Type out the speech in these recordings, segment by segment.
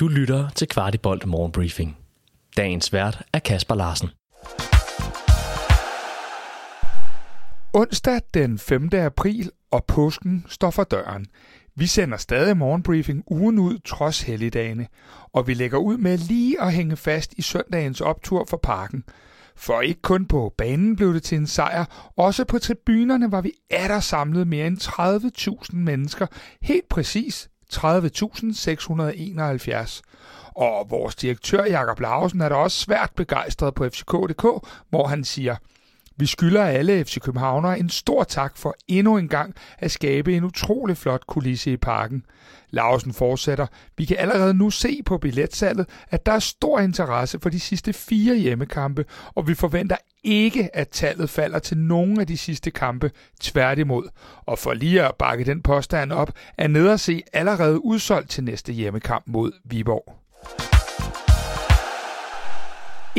Du lytter til Kvartibolt Morgenbriefing. Dagens vært er Kasper Larsen. Onsdag den 5. april, og påsken står for døren. Vi sender stadig morgenbriefing ugen ud trods helligdagene, og vi lægger ud med lige at hænge fast i søndagens optur for parken. For ikke kun på banen blev det til en sejr, også på tribunerne var vi der samlet mere end 30.000 mennesker, helt præcis 30.671. Og vores direktør Jakob Larsen er da også svært begejstret på FCK.dk, hvor han siger, vi skylder alle FC Københavnere en stor tak for endnu en gang at skabe en utrolig flot kulisse i parken. Lausen fortsætter, vi kan allerede nu se på billetsalget, at der er stor interesse for de sidste fire hjemmekampe, og vi forventer ikke, at tallet falder til nogen af de sidste kampe, tværtimod. Og for lige at bakke den påstand op, er ned at se allerede udsolgt til næste hjemmekamp mod Viborg.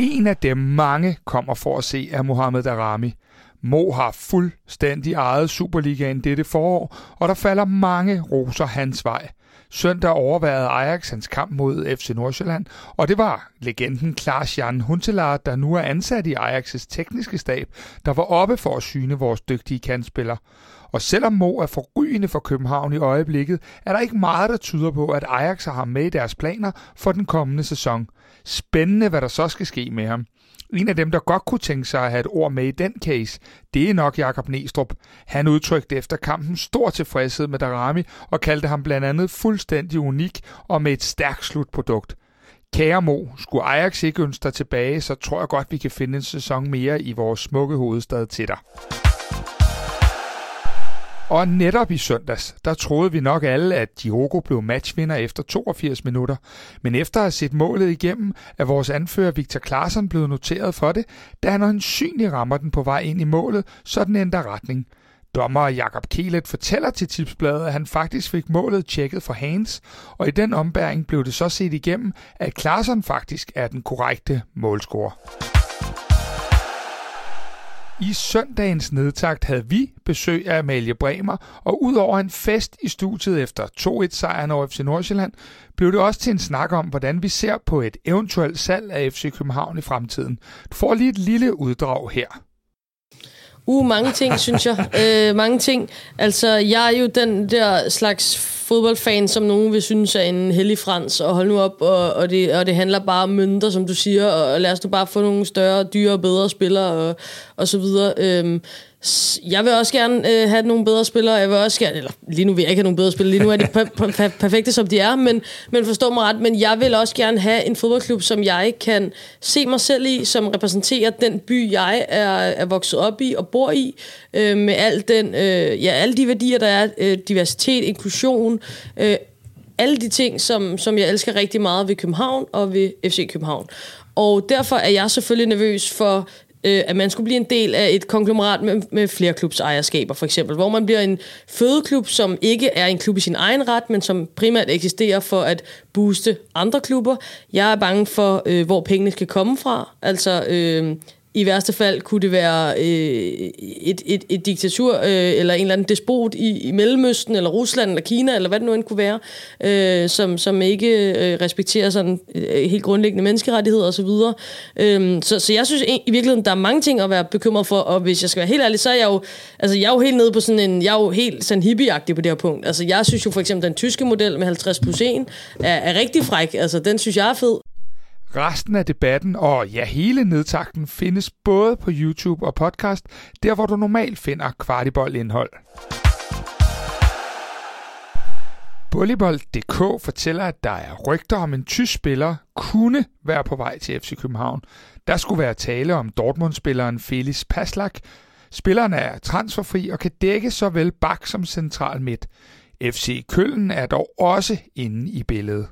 En af dem mange kommer for at se er Mohamed Darami. Mo har fuldstændig ejet Superligaen dette forår, og der falder mange roser hans vej. Søndag overværede Ajax hans kamp mod FC Nordsjælland, og det var legenden Klaas Jan Huntelaar, der nu er ansat i Ajax' tekniske stab, der var oppe for at syne vores dygtige kandspiller. Og selvom Mo er forrygende for København i øjeblikket, er der ikke meget, der tyder på, at Ajax har ham med i deres planer for den kommende sæson. Spændende, hvad der så skal ske med ham. En af dem, der godt kunne tænke sig at have et ord med i den case, det er nok Jakob Nestrup. Han udtrykte efter kampen stor tilfredshed med Darami og kaldte ham blandt andet fuldstændig unik og med et stærkt slutprodukt. Kære Mo, skulle Ajax ikke ønske dig tilbage, så tror jeg godt, vi kan finde en sæson mere i vores smukke hovedstad til dig. Og netop i søndags, der troede vi nok alle, at Diogo blev matchvinder efter 82 minutter. Men efter at have set målet igennem, er vores anfører Victor Klaarsson blevet noteret for det, da han øjensynligt rammer den på vej ind i målet, så den ændrer retning. Dommer Jakob Kelet fortæller til tipsbladet, at han faktisk fik målet tjekket for Hans, og i den ombæring blev det så set igennem, at Klaarsson faktisk er den korrekte målscorer. I søndagens nedtakt havde vi besøg af Amalie Bremer, og udover en fest i studiet efter 2-1-sejren over FC Nordsjælland, blev det også til en snak om, hvordan vi ser på et eventuelt salg af FC København i fremtiden. Du får lige et lille uddrag her. Uh, mange ting, synes jeg. Øh, mange ting. Altså, jeg er jo den der slags fodboldfan, som nogen vil synes er en hellig frans, og hold nu op, og, og, det, og det handler bare om mønter, som du siger, og lad os nu bare få nogle større, dyre og bedre spillere, og, og så videre. Øhm, jeg vil også gerne øh, have nogle bedre spillere. Jeg vil også gerne, eller lige nu vil jeg ikke have nogle bedre spillere. Lige nu er de per- per- perfekte, som de er. Men, men forstå mig ret. Men jeg vil også gerne have en fodboldklub, som jeg kan se mig selv i, som repræsenterer den by, jeg er, er vokset op i og bor i. Øh, med al den, øh, ja, alle de værdier, der er. Øh, diversitet, inklusion. Øh, alle de ting, som, som jeg elsker rigtig meget ved København og ved FC København. Og derfor er jeg selvfølgelig nervøs for øh, at man skulle blive en del af et konglomerat med, med flere klubsejerskaber, for eksempel, hvor man bliver en fødeklub, som ikke er en klub i sin egen ret, men som primært eksisterer for at booste andre klubber. Jeg er bange for, øh, hvor pengene skal komme fra. Altså, øh, i værste fald kunne det være øh, et, et, et diktatur øh, eller en eller anden despot i, i Mellemøsten eller Rusland eller Kina eller hvad det nu end kunne være, øh, som, som ikke øh, respekterer sådan øh, helt grundlæggende menneskerettigheder osv. Så, øh, så, så jeg synes i virkeligheden, der er mange ting at være bekymret for, og hvis jeg skal være helt ærlig, så er jeg jo, altså, jeg er jo helt nede på sådan en, jeg er jo helt sådan hippieagtig på det her punkt. Altså jeg synes jo for eksempel, den tyske model med 50 plus 1 er, er rigtig fræk. Altså den synes jeg er fed. Resten af debatten og ja, hele nedtakten findes både på YouTube og podcast, der hvor du normalt finder kvartibold-indhold. Volleyball.dk fortæller, at der er rygter om en tysk spiller kunne være på vej til FC København. Der skulle være tale om Dortmund-spilleren Felix Paslak. Spilleren er transferfri og kan dække såvel bak som central midt. FC Køln er dog også inde i billedet.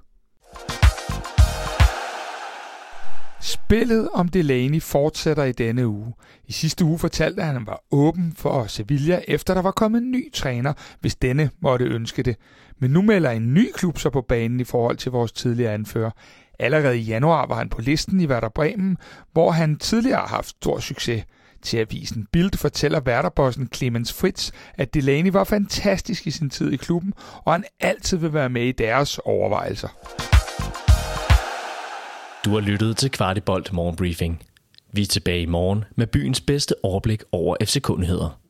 Spillet om Delaney fortsætter i denne uge. I sidste uge fortalte han, at han var åben for Sevilla, efter der var kommet en ny træner, hvis denne måtte ønske det. Men nu melder en ny klub sig på banen i forhold til vores tidligere anfører. Allerede i januar var han på listen i Werder Bremen, hvor han tidligere har haft stor succes. Til avisen Bild fortæller værterbossen Clemens Fritz, at Delaney var fantastisk i sin tid i klubben, og han altid vil være med i deres overvejelser. Du har lyttet til Kvartibolt Morgenbriefing. Vi er tilbage i morgen med byens bedste overblik over FC-kundigheder.